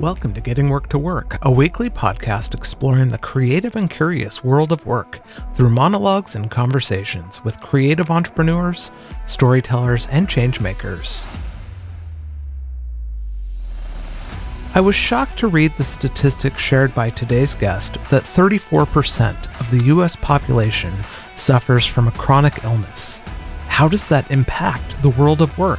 Welcome to Getting Work to Work, a weekly podcast exploring the creative and curious world of work through monologues and conversations with creative entrepreneurs, storytellers, and changemakers. I was shocked to read the statistic shared by today's guest that 34% of the US population suffers from a chronic illness. How does that impact the world of work?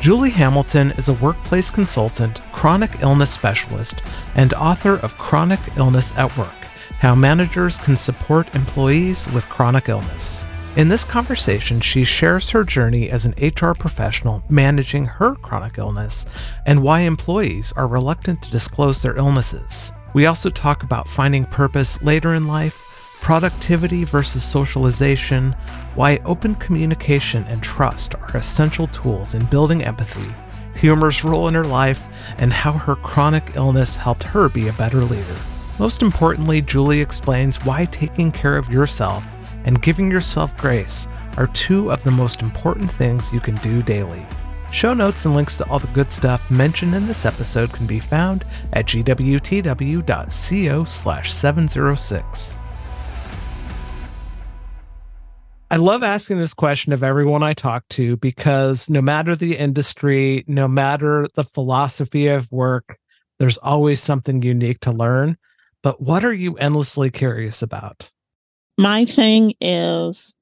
Julie Hamilton is a workplace consultant, chronic illness specialist, and author of Chronic Illness at Work How Managers Can Support Employees with Chronic Illness. In this conversation, she shares her journey as an HR professional managing her chronic illness and why employees are reluctant to disclose their illnesses. We also talk about finding purpose later in life productivity versus socialization, why open communication and trust are essential tools in building empathy, humor's role in her life, and how her chronic illness helped her be a better leader. Most importantly, Julie explains why taking care of yourself and giving yourself grace are two of the most important things you can do daily. Show notes and links to all the good stuff mentioned in this episode can be found at gwtw.co/706. I love asking this question of everyone I talk to because no matter the industry, no matter the philosophy of work, there's always something unique to learn. But what are you endlessly curious about? My thing is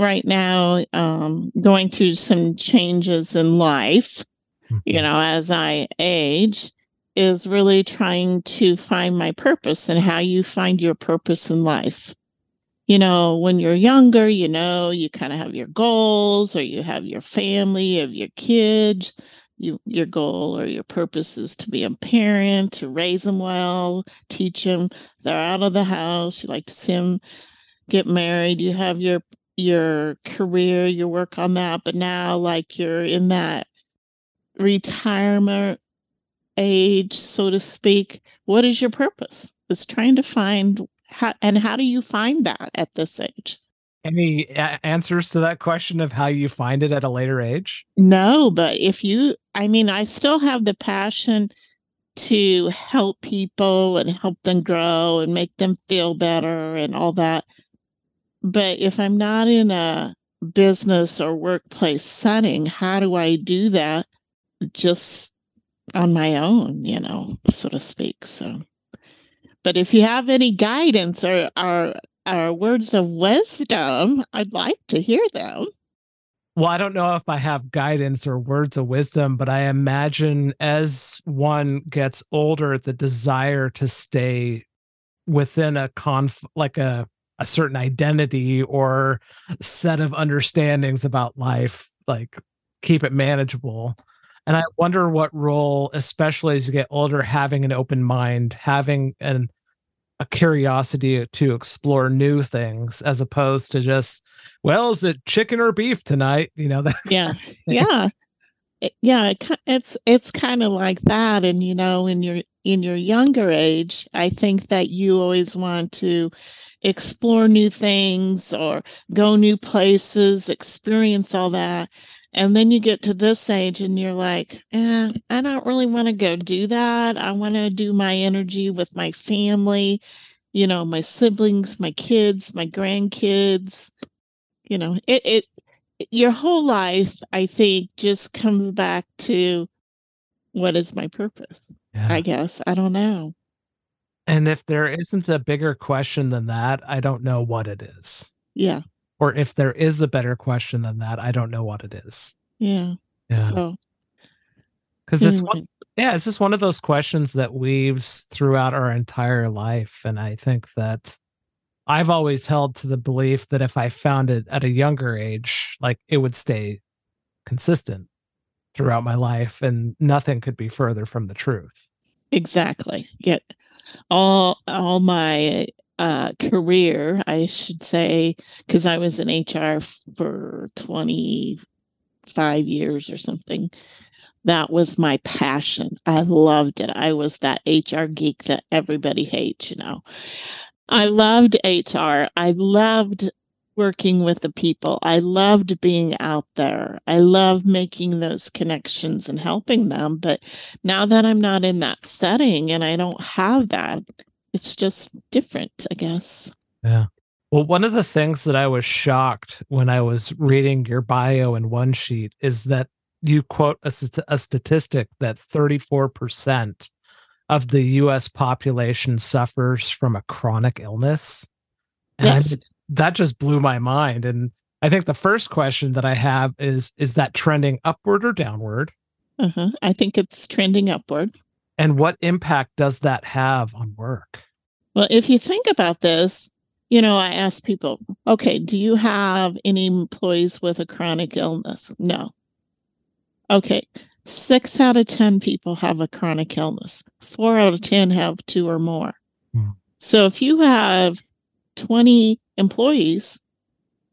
right now um, going through some changes in life, mm-hmm. you know, as I age, is really trying to find my purpose and how you find your purpose in life you know, when you're younger, you know, you kind of have your goals or you have your family, of your kids. You, your goal or your purpose is to be a parent, to raise them well, teach them. They're out of the house. You like to see them get married. You have your your career, you work on that. But now, like you're in that retirement age, so to speak. What is your purpose? It's trying to find how, and how do you find that at this age? Any a- answers to that question of how you find it at a later age? No, but if you, I mean, I still have the passion to help people and help them grow and make them feel better and all that. But if I'm not in a business or workplace setting, how do I do that just on my own, you know, so to speak? So but if you have any guidance or, or, or words of wisdom, I'd like to hear them. Well, I don't know if I have guidance or words of wisdom, but I imagine as one gets older, the desire to stay within a conf like a a certain identity or set of understandings about life, like keep it manageable. And I wonder what role, especially as you get older, having an open mind, having an a curiosity to explore new things as opposed to just well is it chicken or beef tonight? You know that yeah. yeah. Eh, yeah it's it's kind of like that and you know in your in your younger age i think that you always want to explore new things or go new places experience all that and then you get to this age and you're like, eh, I don't really want to go do that. I want to do my energy with my family, you know, my siblings, my kids, my grandkids. You know, it, it, your whole life, I think, just comes back to what is my purpose? Yeah. I guess. I don't know. And if there isn't a bigger question than that, I don't know what it is. Yeah or if there is a better question than that, I don't know what it is. Yeah. Yeah. So because it's one, yeah, it's just one of those questions that weaves throughout our entire life. And I think that I've always held to the belief that if I found it at a younger age, like it would stay consistent throughout my life and nothing could be further from the truth. Exactly. Yeah. All all my uh, career, I should say, because I was in HR for 25 years or something. That was my passion. I loved it. I was that HR geek that everybody hates, you know. I loved HR. I loved working with the people. I loved being out there. I love making those connections and helping them. But now that I'm not in that setting and I don't have that, it's just different, I guess. Yeah. Well, one of the things that I was shocked when I was reading your bio in one sheet is that you quote a, a statistic that 34% of the US population suffers from a chronic illness. And yes. that just blew my mind. And I think the first question that I have is is that trending upward or downward? Uh-huh. I think it's trending upwards. And what impact does that have on work? Well, if you think about this, you know, I ask people, okay, do you have any employees with a chronic illness? No. Okay, six out of 10 people have a chronic illness, four out of 10 have two or more. Hmm. So if you have 20 employees,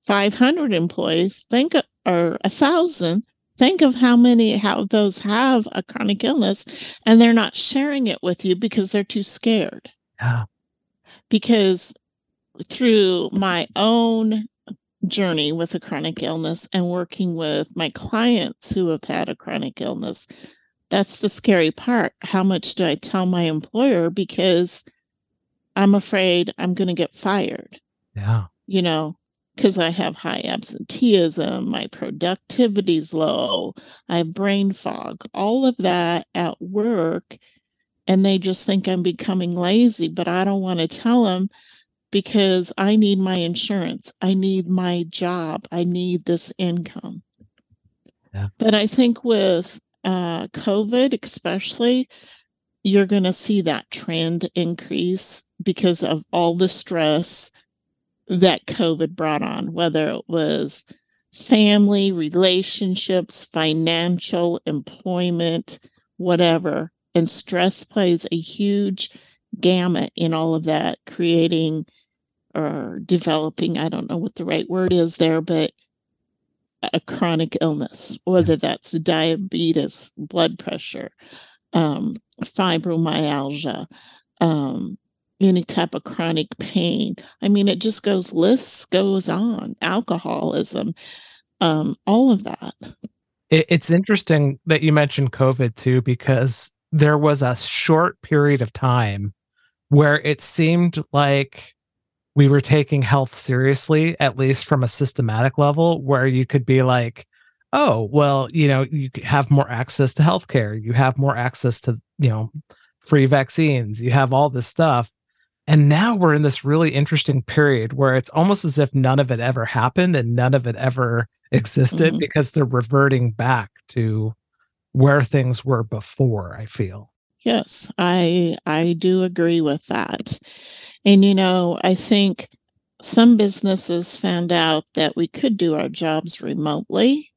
500 employees, think, or a thousand, think of how many how those have a chronic illness and they're not sharing it with you because they're too scared yeah because through my own journey with a chronic illness and working with my clients who have had a chronic illness. That's the scary part. How much do I tell my employer because I'm afraid I'm going to get fired? Yeah. You know, because I have high absenteeism, my productivity's low, I have brain fog, all of that at work. And they just think I'm becoming lazy, but I don't want to tell them because I need my insurance. I need my job. I need this income. Yeah. But I think with uh, COVID, especially, you're going to see that trend increase because of all the stress that COVID brought on, whether it was family, relationships, financial, employment, whatever. And stress plays a huge gamut in all of that, creating or developing, I don't know what the right word is there, but a chronic illness, whether that's diabetes, blood pressure, um, fibromyalgia, um, any type of chronic pain. I mean, it just goes, lists goes on, alcoholism, um, all of that. It's interesting that you mentioned COVID too, because there was a short period of time where it seemed like we were taking health seriously, at least from a systematic level, where you could be like, oh, well, you know, you have more access to healthcare, you have more access to, you know, free vaccines, you have all this stuff. And now we're in this really interesting period where it's almost as if none of it ever happened and none of it ever existed mm-hmm. because they're reverting back to where things were before, I feel. Yes, I I do agree with that. And, you know, I think some businesses found out that we could do our jobs remotely,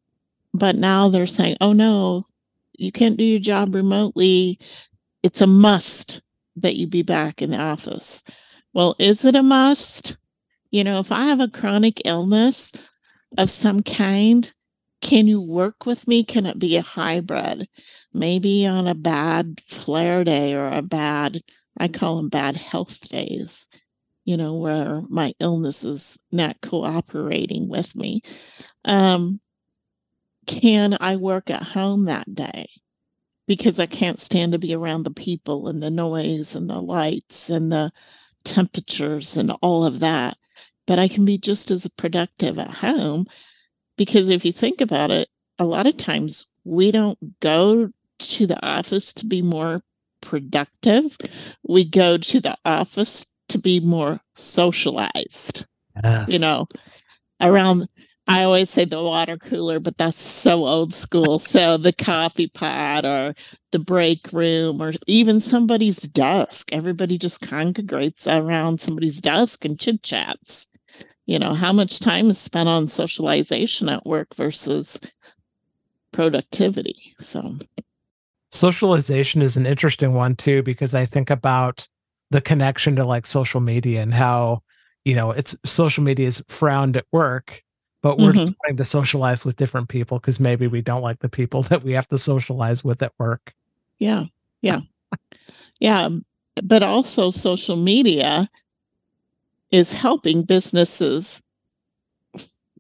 but now they're saying, oh no, you can't do your job remotely. It's a must that you be back in the office. Well, is it a must? You know, if I have a chronic illness of some kind, can you work with me? Can it be a hybrid? Maybe on a bad flare day or a bad I call them bad health days, you know, where my illness is not cooperating with me. Um, can I work at home that day? Because I can't stand to be around the people and the noise and the lights and the temperatures and all of that. But I can be just as productive at home because if you think about it, a lot of times we don't go to the office to be more productive. We go to the office to be more socialized. Yes. You know, around I always say the water cooler, but that's so old school. So the coffee pot or the break room or even somebody's desk. Everybody just congregates around somebody's desk and chit chats. You know, how much time is spent on socialization at work versus productivity. So socialization is an interesting one too because i think about the connection to like social media and how you know it's social media is frowned at work but we're mm-hmm. trying to socialize with different people because maybe we don't like the people that we have to socialize with at work. Yeah yeah. Yeah but also social media is helping businesses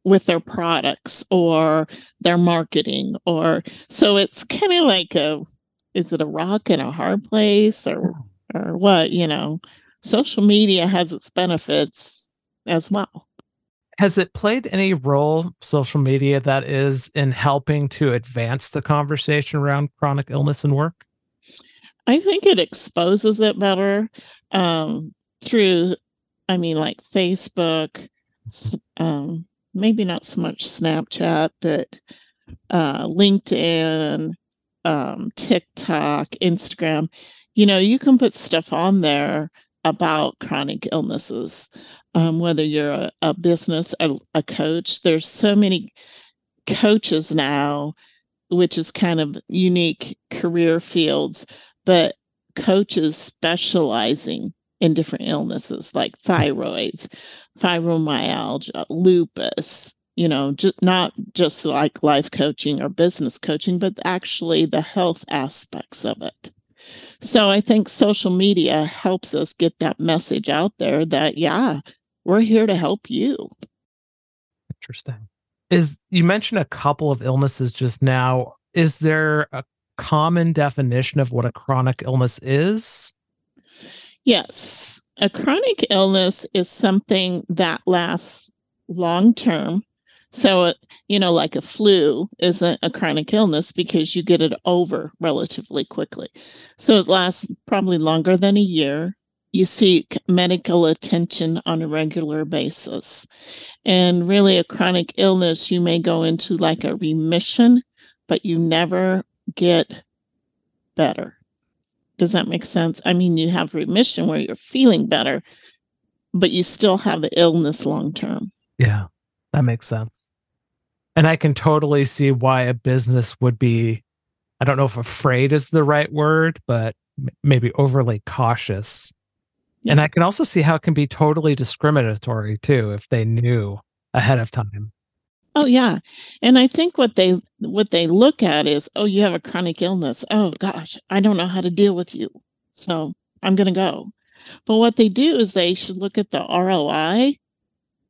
with their products or their marketing or so it's kind of like a is it a rock in a hard place or or what you know? Social media has its benefits as well has it played any role social media that is in helping to advance the conversation around chronic illness and work i think it exposes it better um, through i mean like facebook um, maybe not so much Snapchat, but uh, LinkedIn, um, TikTok, Instagram. You know, you can put stuff on there about chronic illnesses, um, whether you're a, a business, a, a coach. There's so many coaches now, which is kind of unique career fields, but coaches specializing in different illnesses like thyroids, fibromyalgia, lupus, you know, just not just like life coaching or business coaching, but actually the health aspects of it. So I think social media helps us get that message out there that, yeah, we're here to help you. Interesting. Is you mentioned a couple of illnesses just now. Is there a common definition of what a chronic illness is? Yes. A chronic illness is something that lasts long term. So, uh, you know, like a flu isn't a chronic illness because you get it over relatively quickly. So it lasts probably longer than a year. You seek medical attention on a regular basis. And really, a chronic illness, you may go into like a remission, but you never get better. Does that make sense? I mean, you have remission where you're feeling better, but you still have the illness long term. Yeah, that makes sense. And I can totally see why a business would be, I don't know if afraid is the right word, but maybe overly cautious. And I can also see how it can be totally discriminatory too if they knew ahead of time. Oh yeah. And I think what they what they look at is, oh, you have a chronic illness. Oh gosh, I don't know how to deal with you. So I'm gonna go. But what they do is they should look at the ROI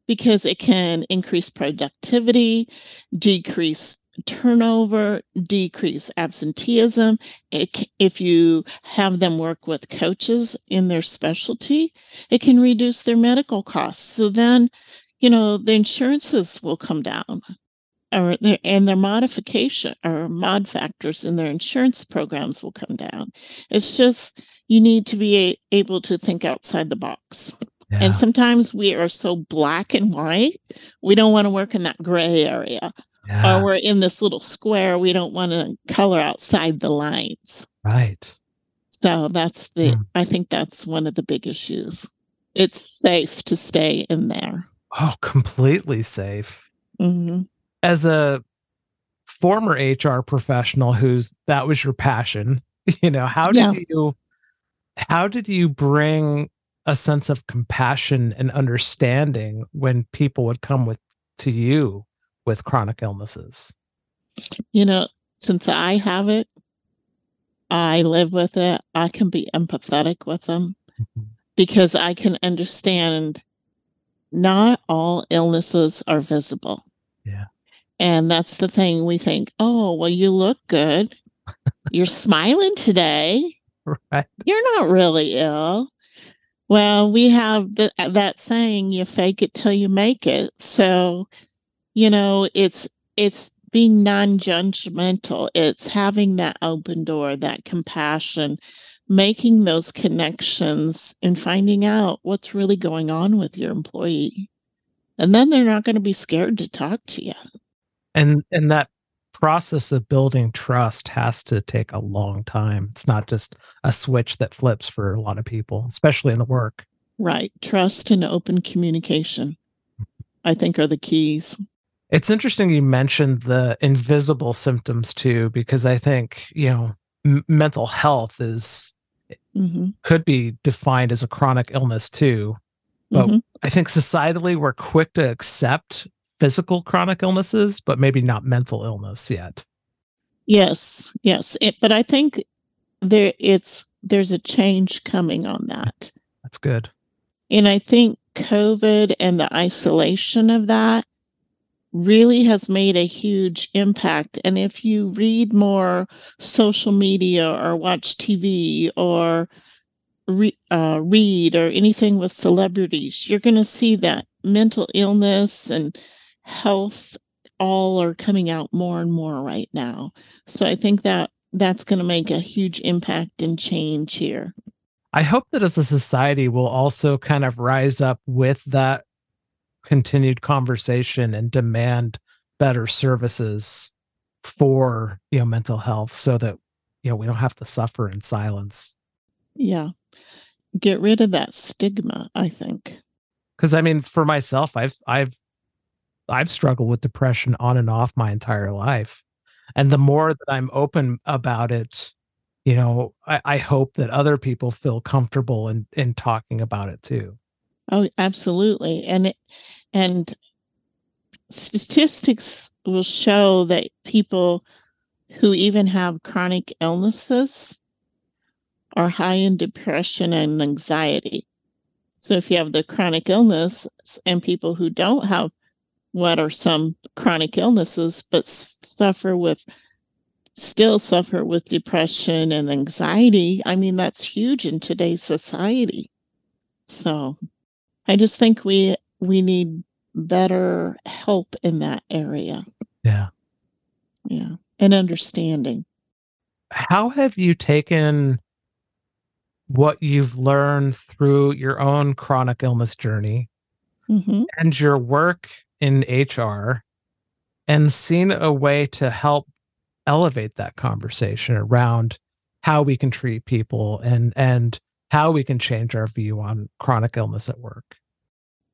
because it can increase productivity, decrease turnover, decrease absenteeism. It, if you have them work with coaches in their specialty, it can reduce their medical costs. So then you know, the insurances will come down or their, and their modification or mod factors in their insurance programs will come down. It's just you need to be able to think outside the box. Yeah. And sometimes we are so black and white, we don't want to work in that gray area. Yeah. Or we're in this little square, we don't want to color outside the lines. Right. So that's the, mm. I think that's one of the big issues. It's safe to stay in there. Oh, completely safe. Mm-hmm. As a former HR professional who's that was your passion, you know, how did yeah. you how did you bring a sense of compassion and understanding when people would come with to you with chronic illnesses? You know, since I have it, I live with it, I can be empathetic with them mm-hmm. because I can understand not all illnesses are visible. Yeah. And that's the thing we think, oh, well, you look good. You're smiling today. Right. You're not really ill. Well, we have the, that saying, you fake it till you make it. So, you know, it's, it's being non-judgmental. It's having that open door, that compassion, making those connections and finding out what's really going on with your employee. And then they're not going to be scared to talk to you. And and that process of building trust has to take a long time. It's not just a switch that flips for a lot of people, especially in the work. Right. Trust and open communication, I think, are the keys. It's interesting you mentioned the invisible symptoms too, because I think, you know, m- mental health is mm-hmm. could be defined as a chronic illness too. But mm-hmm. I think societally we're quick to accept physical chronic illnesses, but maybe not mental illness yet. Yes, yes. It, but I think there it's there's a change coming on that. That's good. And I think COVID and the isolation of that really has made a huge impact. And if you read more social media or watch TV or re- uh, read or anything with celebrities, you're going to see that mental illness and health all are coming out more and more right now. So I think that that's going to make a huge impact and change here. I hope that as a society we'll also kind of rise up with that continued conversation and demand better services for you know mental health so that you know we don't have to suffer in silence. Yeah. Get rid of that stigma i think. Because i mean for myself i've i've i've struggled with depression on and off my entire life. And the more that i'm open about it you know i, I hope that other people feel comfortable in in talking about it too. Oh absolutely. And it and statistics will show that people who even have chronic illnesses are high in depression and anxiety. So if you have the chronic illness and people who don't have what are some chronic illnesses but suffer with still suffer with depression and anxiety, I mean that's huge in today's society. So I just think we we need better help in that area. Yeah. Yeah. And understanding. How have you taken what you've learned through your own chronic illness journey mm-hmm. and your work in HR and seen a way to help elevate that conversation around how we can treat people and and how we can change our view on chronic illness at work?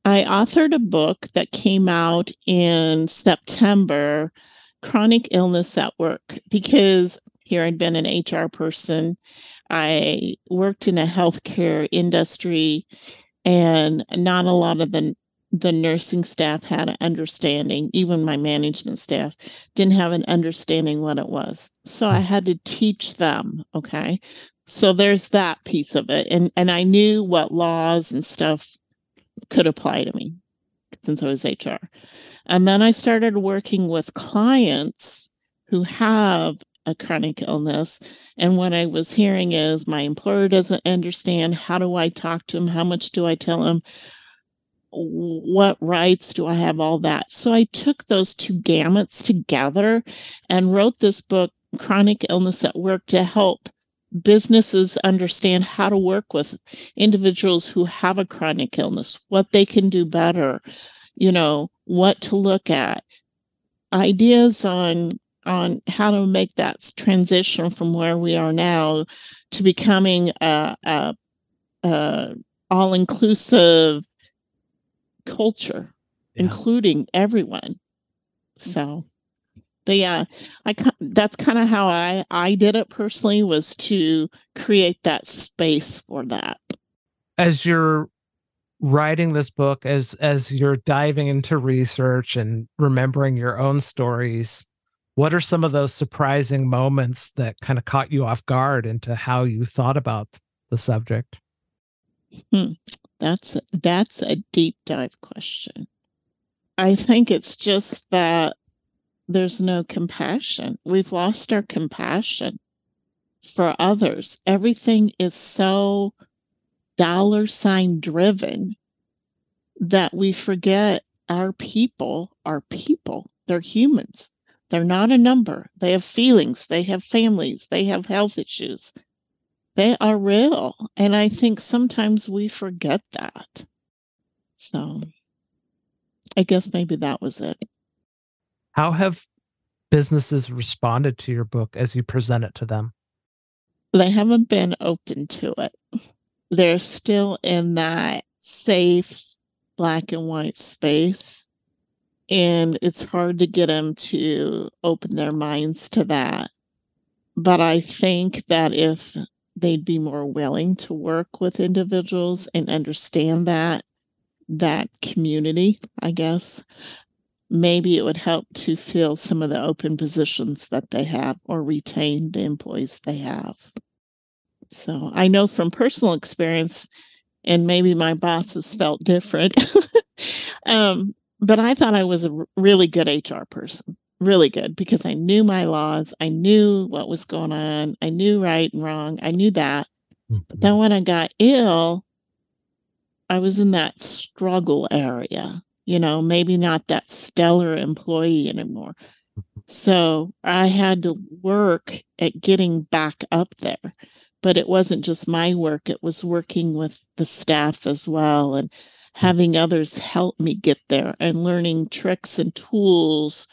I authored a book that came out in September, Chronic Illness at Work, because here I'd been an HR person. I worked in a healthcare industry, and not a lot of the the nursing staff had an understanding, even my management staff didn't have an understanding what it was. So I had to teach them. Okay. So there's that piece of it. And and I knew what laws and stuff could apply to me since I was HR. And then I started working with clients who have a chronic illness. And what I was hearing is my employer doesn't understand. How do I talk to him? How much do I tell him? What rights do I have? All that. So I took those two gamuts together and wrote this book, Chronic Illness at Work, to help businesses understand how to work with individuals who have a chronic illness, what they can do better, you know, what to look at, ideas on on how to make that transition from where we are now to becoming a, a, a all inclusive culture, yeah. including everyone. So but yeah i that's kind of how i i did it personally was to create that space for that as you're writing this book as as you're diving into research and remembering your own stories what are some of those surprising moments that kind of caught you off guard into how you thought about the subject hmm. that's that's a deep dive question i think it's just that there's no compassion. We've lost our compassion for others. Everything is so dollar sign driven that we forget our people are people. They're humans. They're not a number. They have feelings. They have families. They have health issues. They are real. And I think sometimes we forget that. So I guess maybe that was it. How have businesses responded to your book as you present it to them? They haven't been open to it. They're still in that safe black and white space. And it's hard to get them to open their minds to that. But I think that if they'd be more willing to work with individuals and understand that, that community, I guess, maybe it would help to fill some of the open positions that they have or retain the employees they have. So I know from personal experience, and maybe my bosses felt different. um, but I thought I was a really good HR person, really good because I knew my laws. I knew what was going on. I knew right and wrong. I knew that. Mm-hmm. But then when I got ill, I was in that struggle area, you know, maybe not that stellar employee anymore. So I had to work at getting back up there. But it wasn't just my work, it was working with the staff as well and having others help me get there and learning tricks and tools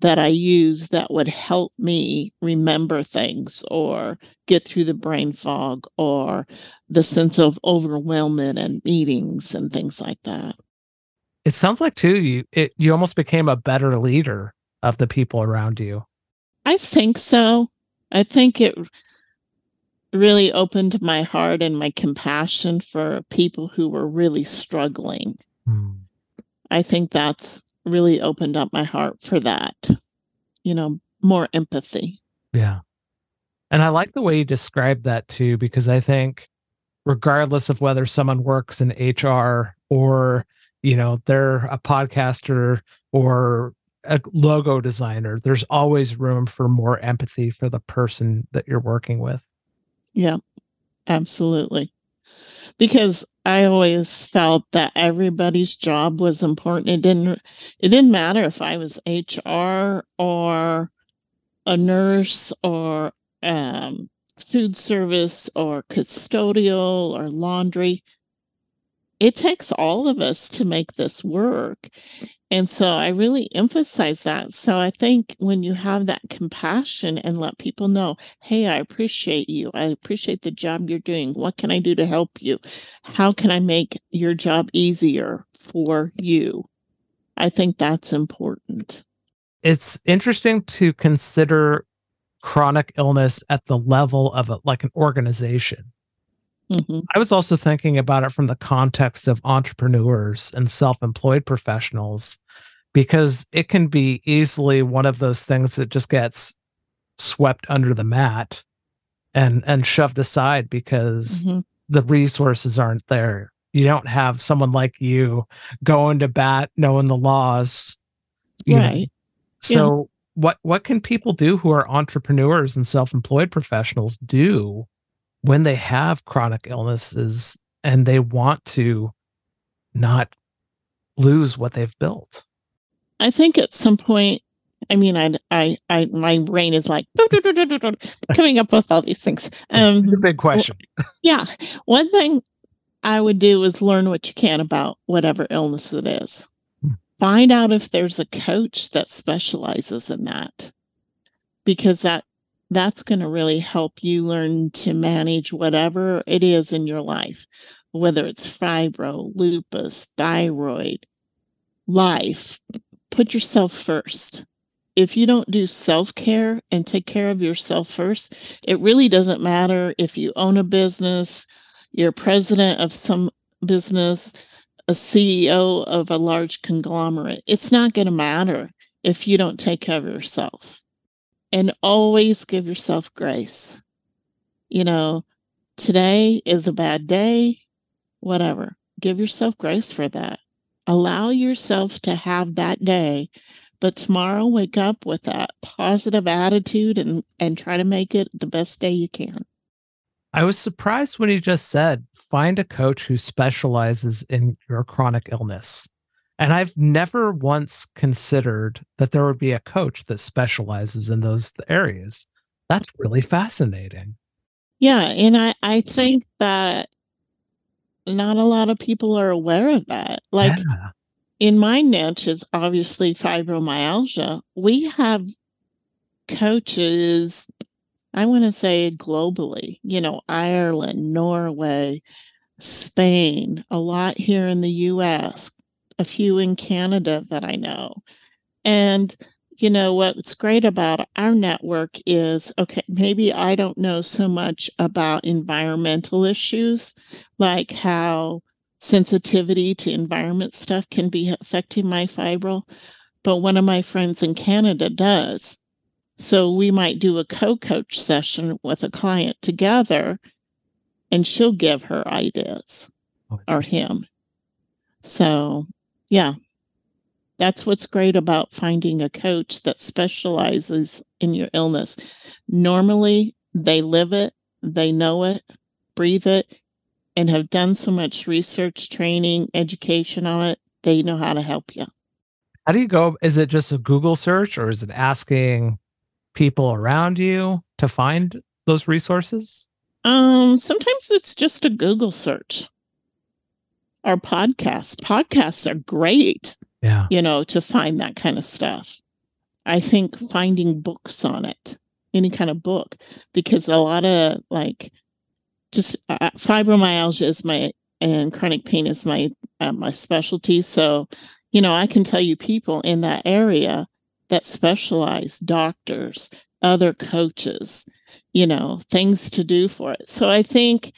that I use that would help me remember things or get through the brain fog or the sense of overwhelming and meetings and things like that. It sounds like too you it, you almost became a better leader of the people around you. I think so. I think it really opened my heart and my compassion for people who were really struggling. Hmm. I think that's really opened up my heart for that. You know, more empathy. Yeah. And I like the way you describe that too, because I think regardless of whether someone works in HR or, you know, they're a podcaster or a logo designer, there's always room for more empathy for the person that you're working with. Yeah, absolutely. Because I always felt that everybody's job was important. It didn't it didn't matter if I was HR or a nurse or um, food service or custodial or laundry. It takes all of us to make this work. And so I really emphasize that. So I think when you have that compassion and let people know, hey, I appreciate you. I appreciate the job you're doing. What can I do to help you? How can I make your job easier for you? I think that's important. It's interesting to consider chronic illness at the level of a, like an organization. Mm-hmm. I was also thinking about it from the context of entrepreneurs and self employed professionals because it can be easily one of those things that just gets swept under the mat and and shoved aside because mm-hmm. the resources aren't there. You don't have someone like you going to bat knowing the laws. Right. Know. So yeah. what what can people do who are entrepreneurs and self-employed professionals do when they have chronic illnesses and they want to not lose what they've built? I think at some point, I mean, I, I, I, my brain is like coming up with all these things. Um, big question. yeah, one thing I would do is learn what you can about whatever illness it is. Hmm. Find out if there's a coach that specializes in that, because that that's going to really help you learn to manage whatever it is in your life, whether it's fibro, lupus, thyroid, life, put yourself first. If you don't do self care and take care of yourself first, it really doesn't matter if you own a business, you're president of some business, a CEO of a large conglomerate. It's not going to matter if you don't take care of yourself. And always give yourself grace. You know, today is a bad day, whatever. Give yourself grace for that allow yourself to have that day but tomorrow wake up with that positive attitude and and try to make it the best day you can i was surprised when he just said find a coach who specializes in your chronic illness and i've never once considered that there would be a coach that specializes in those areas that's really fascinating yeah and i i think that not a lot of people are aware of that. Like yeah. in my niche is obviously fibromyalgia. We have coaches, I want to say globally, you know, Ireland, Norway, Spain, a lot here in the US, a few in Canada that I know. And you know what's great about our network is okay maybe i don't know so much about environmental issues like how sensitivity to environment stuff can be affecting my fibro but one of my friends in canada does. So we might do a co-coach session with a client together and she'll give her ideas oh, or him. So yeah That's what's great about finding a coach that specializes in your illness. Normally, they live it, they know it, breathe it, and have done so much research, training, education on it. They know how to help you. How do you go? Is it just a Google search or is it asking people around you to find those resources? Um, sometimes it's just a Google search. Our podcasts, podcasts are great. Yeah. You know, to find that kind of stuff. I think finding books on it, any kind of book, because a lot of like just uh, fibromyalgia is my and chronic pain is my uh, my specialty. So, you know, I can tell you people in that area that specialize, doctors, other coaches, you know, things to do for it. So I think,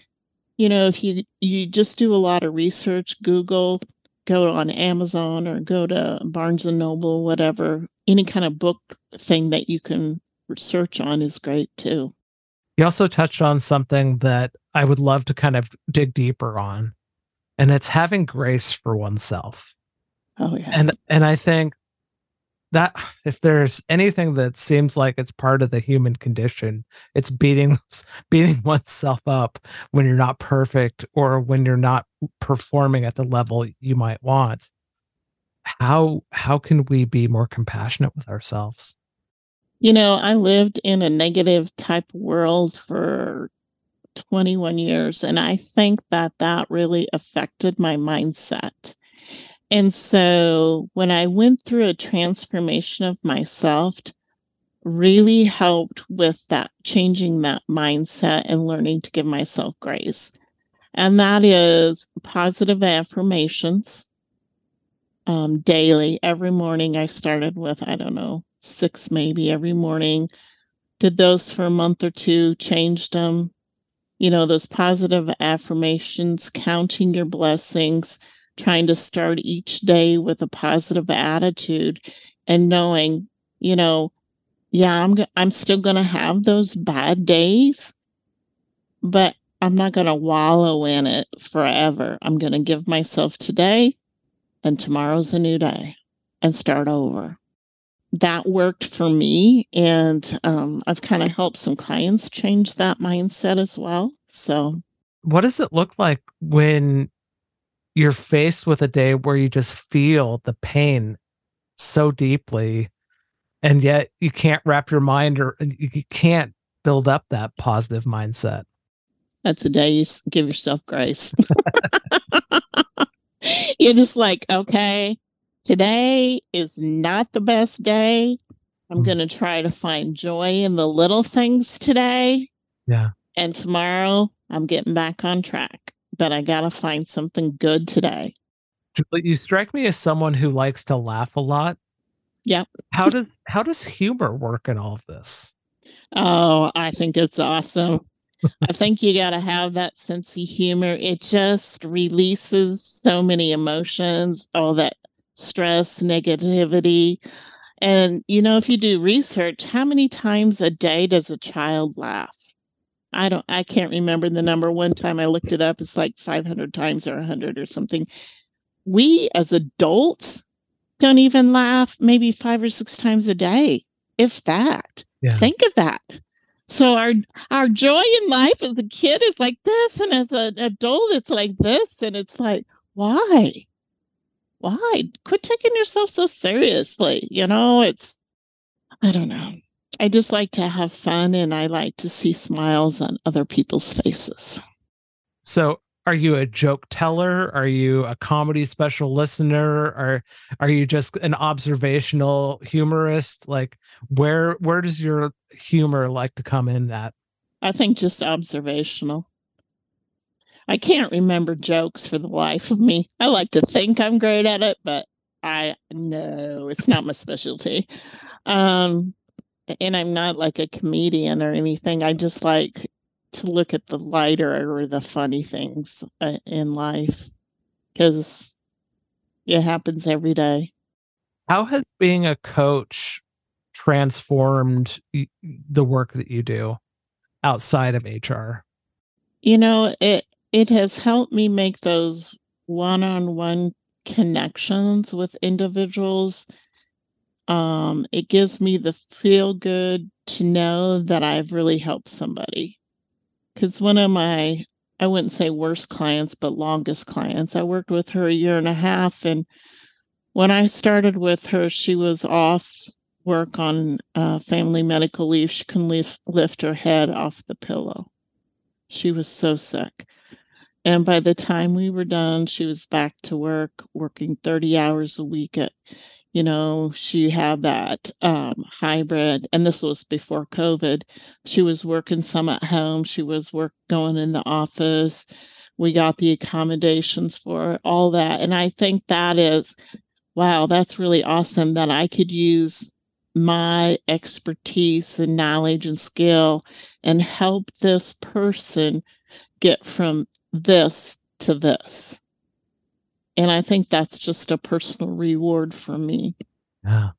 you know, if you you just do a lot of research, Google, go on Amazon or go to Barnes and Noble, whatever, any kind of book thing that you can search on is great too. You also touched on something that I would love to kind of dig deeper on, and it's having grace for oneself. Oh yeah. And and I think that if there's anything that seems like it's part of the human condition, it's beating beating oneself up when you're not perfect or when you're not performing at the level you might want. How how can we be more compassionate with ourselves? You know, I lived in a negative type world for 21 years and I think that that really affected my mindset and so when I went through a transformation of myself, really helped with that changing that mindset and learning to give myself grace. And that is positive affirmations um, daily. Every morning I started with, I don't know, six maybe every morning. Did those for a month or two, changed them. You know, those positive affirmations, counting your blessings trying to start each day with a positive attitude and knowing, you know, yeah, I'm I'm still going to have those bad days, but I'm not going to wallow in it forever. I'm going to give myself today and tomorrow's a new day and start over. That worked for me. And um, I've kind of helped some clients change that mindset as well. So, what does it look like when you're faced with a day where you just feel the pain so deeply and yet you can't wrap your mind or you can't build up that positive mindset. That's a day you give yourself grace. You're just like okay today is not the best day. I'm mm-hmm. going to try to find joy in the little things today yeah. and tomorrow i'm getting back on track but I got to find something good today. You strike me as someone who likes to laugh a lot. Yep. How does how does humor work in all of this? Oh, I think it's awesome. I think you got to have that sense of humor. It just releases so many emotions, all that stress, negativity. And, you know, if you do research, how many times a day does a child laugh? I don't, I can't remember the number. One time I looked it up, it's like 500 times or 100 or something. We as adults don't even laugh maybe five or six times a day, if that. Yeah. Think of that. So our our joy in life as a kid is like this, and as an adult, it's like this, and it's like, why? Why? Quit taking yourself so seriously. You know, it's I don't know. I just like to have fun and I like to see smiles on other people's faces. So, are you a joke teller? Are you a comedy special listener? Or are you just an observational humorist? Like, where where does your humor like to come in at? I think just observational. I can't remember jokes for the life of me. I like to think I'm great at it, but I no, it's not my specialty. Um, and I'm not like a comedian or anything. I just like to look at the lighter or the funny things uh, in life because it happens every day. How has being a coach transformed the work that you do outside of HR? You know, it it has helped me make those one-on-one connections with individuals. Um, it gives me the feel good to know that I've really helped somebody. Because one of my, I wouldn't say worst clients, but longest clients, I worked with her a year and a half. And when I started with her, she was off work on uh, family medical leave. She couldn't lift, lift her head off the pillow. She was so sick. And by the time we were done, she was back to work, working 30 hours a week at, you know, she had that um, hybrid, and this was before COVID. She was working some at home. She was work going in the office. We got the accommodations for all that. And I think that is, wow, that's really awesome that I could use my expertise and knowledge and skill and help this person get from this to this. And I think that's just a personal reward for me. Yeah.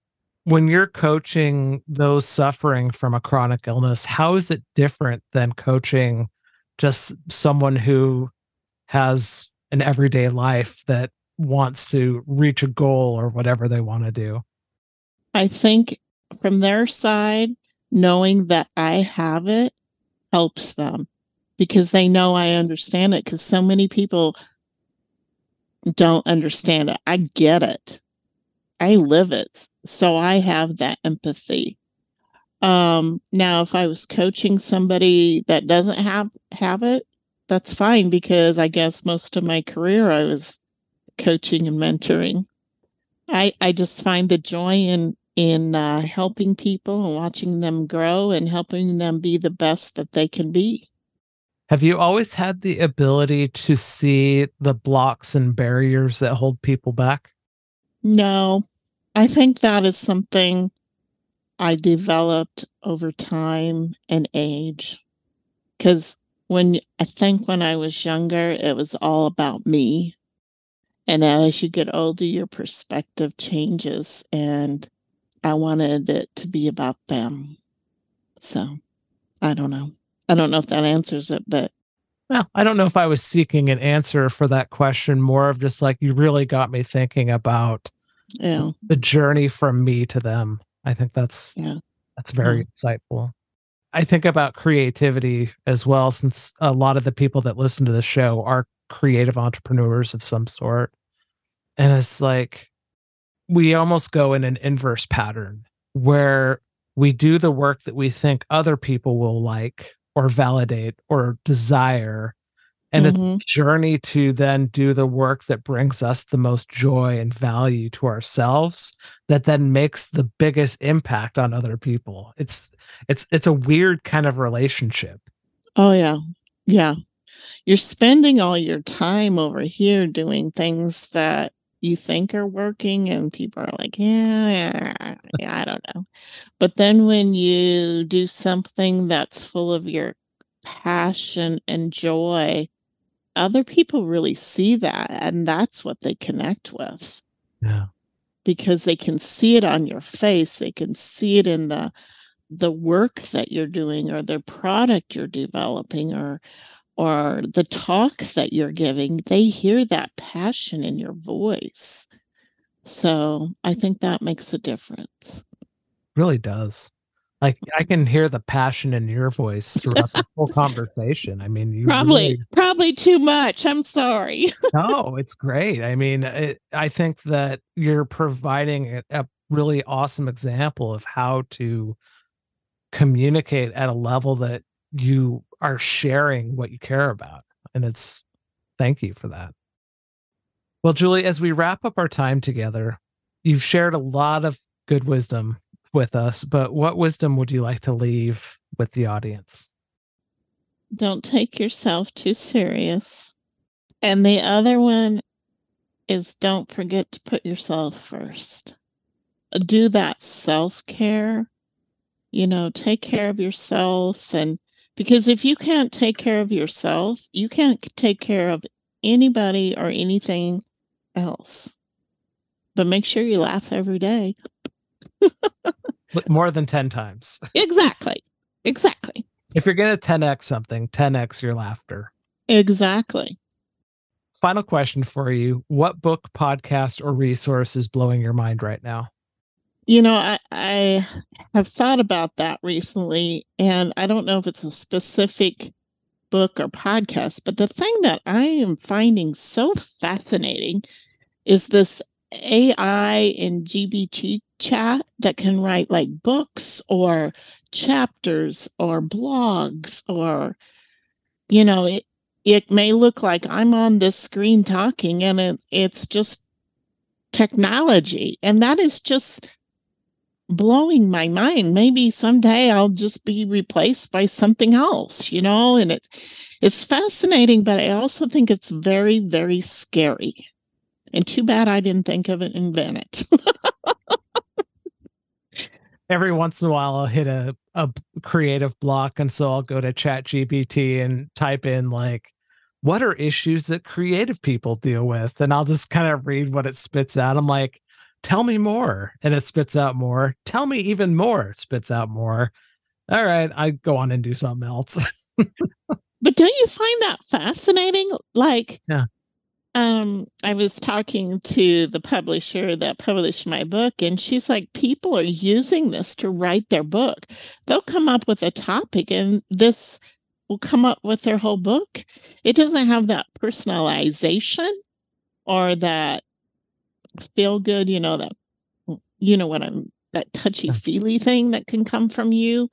When you're coaching those suffering from a chronic illness, how is it different than coaching just someone who has an everyday life that wants to reach a goal or whatever they want to do? I think from their side, knowing that I have it helps them because they know I understand it. Because so many people don't understand it. I get it. I live it. So I have that empathy. Um, now, if I was coaching somebody that doesn't have have it, that's fine because I guess most of my career I was coaching and mentoring. I I just find the joy in in uh, helping people and watching them grow and helping them be the best that they can be. Have you always had the ability to see the blocks and barriers that hold people back? No, I think that is something I developed over time and age. Because when I think when I was younger, it was all about me. And as you get older, your perspective changes. And I wanted it to be about them. So I don't know. I don't know if that answers it, but well, I don't know if I was seeking an answer for that question, more of just like you really got me thinking about yeah. the journey from me to them. I think that's yeah. that's very yeah. insightful. I think about creativity as well, since a lot of the people that listen to the show are creative entrepreneurs of some sort. And it's like we almost go in an inverse pattern where we do the work that we think other people will like or validate or desire and mm-hmm. a journey to then do the work that brings us the most joy and value to ourselves that then makes the biggest impact on other people. It's it's it's a weird kind of relationship. Oh yeah. Yeah. You're spending all your time over here doing things that you think are working and people are like yeah, yeah yeah i don't know. But then when you do something that's full of your passion and joy other people really see that and that's what they connect with. Yeah. Because they can see it on your face they can see it in the the work that you're doing or the product you're developing or or the talk that you're giving, they hear that passion in your voice. So I think that makes a difference. Really does. Like I can hear the passion in your voice throughout the whole conversation. I mean, you probably really... probably too much. I'm sorry. no, it's great. I mean, it, I think that you're providing a, a really awesome example of how to communicate at a level that you are sharing what you care about. And it's thank you for that. Well, Julie, as we wrap up our time together, you've shared a lot of good wisdom with us, but what wisdom would you like to leave with the audience? Don't take yourself too serious. And the other one is don't forget to put yourself first. Do that self care. You know, take care of yourself and because if you can't take care of yourself, you can't take care of anybody or anything else. But make sure you laugh every day. More than 10 times. exactly. Exactly. If you're going to 10x something, 10x your laughter. Exactly. final question for you. What book, podcast, or resource is blowing your mind right now? You know, I, I have thought about that recently, and I don't know if it's a specific book or podcast, but the thing that I am finding so fascinating is this AI and GPT chat that can write like books or chapters or blogs or you know it it may look like I'm on this screen talking and it, it's just technology and that is just blowing my mind maybe someday I'll just be replaced by something else you know and it it's fascinating but I also think it's very very scary and too bad I didn't think of it and invent it. Every once in a while, I'll hit a, a creative block. And so I'll go to Chat GPT and type in, like, what are issues that creative people deal with? And I'll just kind of read what it spits out. I'm like, tell me more. And it spits out more. Tell me even more, spits out more. All right, I go on and do something else. but don't you find that fascinating? Like, yeah um, I was talking to the publisher that published my book, and she's like, people are using this to write their book. They'll come up with a topic, and this will come up with their whole book. It doesn't have that personalization or that feel good, you know, that, you know what I'm, that touchy feely thing that can come from you.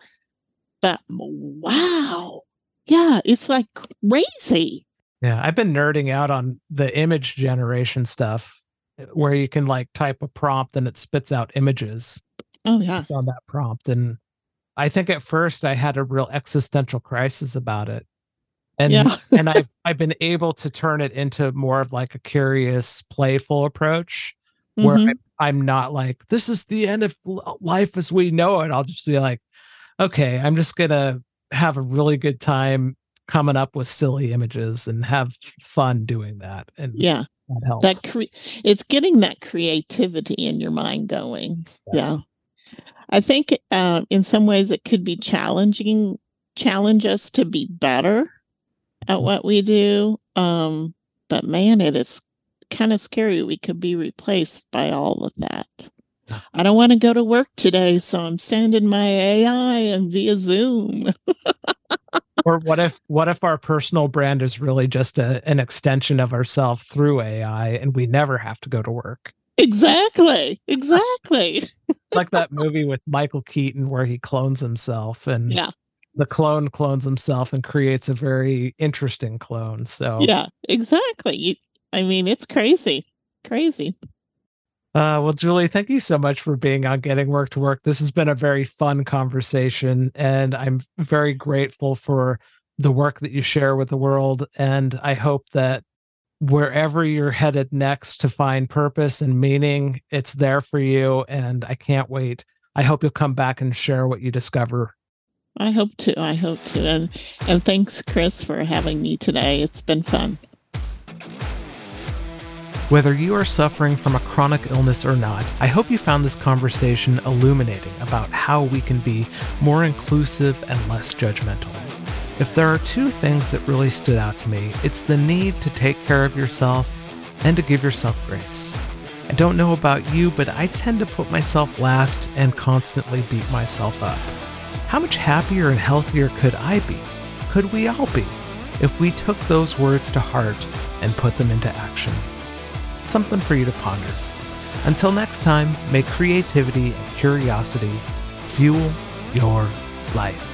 But wow. Yeah, it's like crazy. Yeah, I've been nerding out on the image generation stuff eh, where you can like type a prompt and it spits out images. Oh yeah. On that prompt and I think at first I had a real existential crisis about it. And yeah. and I I've been able to turn it into more of like a curious, playful approach where mm-hmm. I, I'm not like this is the end of life as we know it. I'll just be like, okay, I'm just gonna have a really good time coming up with silly images and have fun doing that. And yeah, that helps. That cre- it's getting that creativity in your mind going. Yes. Yeah. I think uh, in some ways it could be challenging, challenge us to be better at what we do. Um, but man, it is kind of scary. We could be replaced by all of that. I don't want to go to work today, so I'm sending my AI and via Zoom. or what if what if our personal brand is really just a, an extension of ourselves through AI and we never have to go to work? Exactly. Exactly. like that movie with Michael Keaton where he clones himself and yeah. The clone clones himself and creates a very interesting clone. So Yeah, exactly. You, I mean, it's crazy. Crazy. Uh, well, Julie, thank you so much for being on Getting Work to Work. This has been a very fun conversation, and I'm very grateful for the work that you share with the world. And I hope that wherever you're headed next to find purpose and meaning, it's there for you. And I can't wait. I hope you'll come back and share what you discover. I hope to. I hope to. And and thanks, Chris, for having me today. It's been fun. Whether you are suffering from a chronic illness or not, I hope you found this conversation illuminating about how we can be more inclusive and less judgmental. If there are two things that really stood out to me, it's the need to take care of yourself and to give yourself grace. I don't know about you, but I tend to put myself last and constantly beat myself up. How much happier and healthier could I be? Could we all be? If we took those words to heart and put them into action something for you to ponder. Until next time, may creativity and curiosity fuel your life.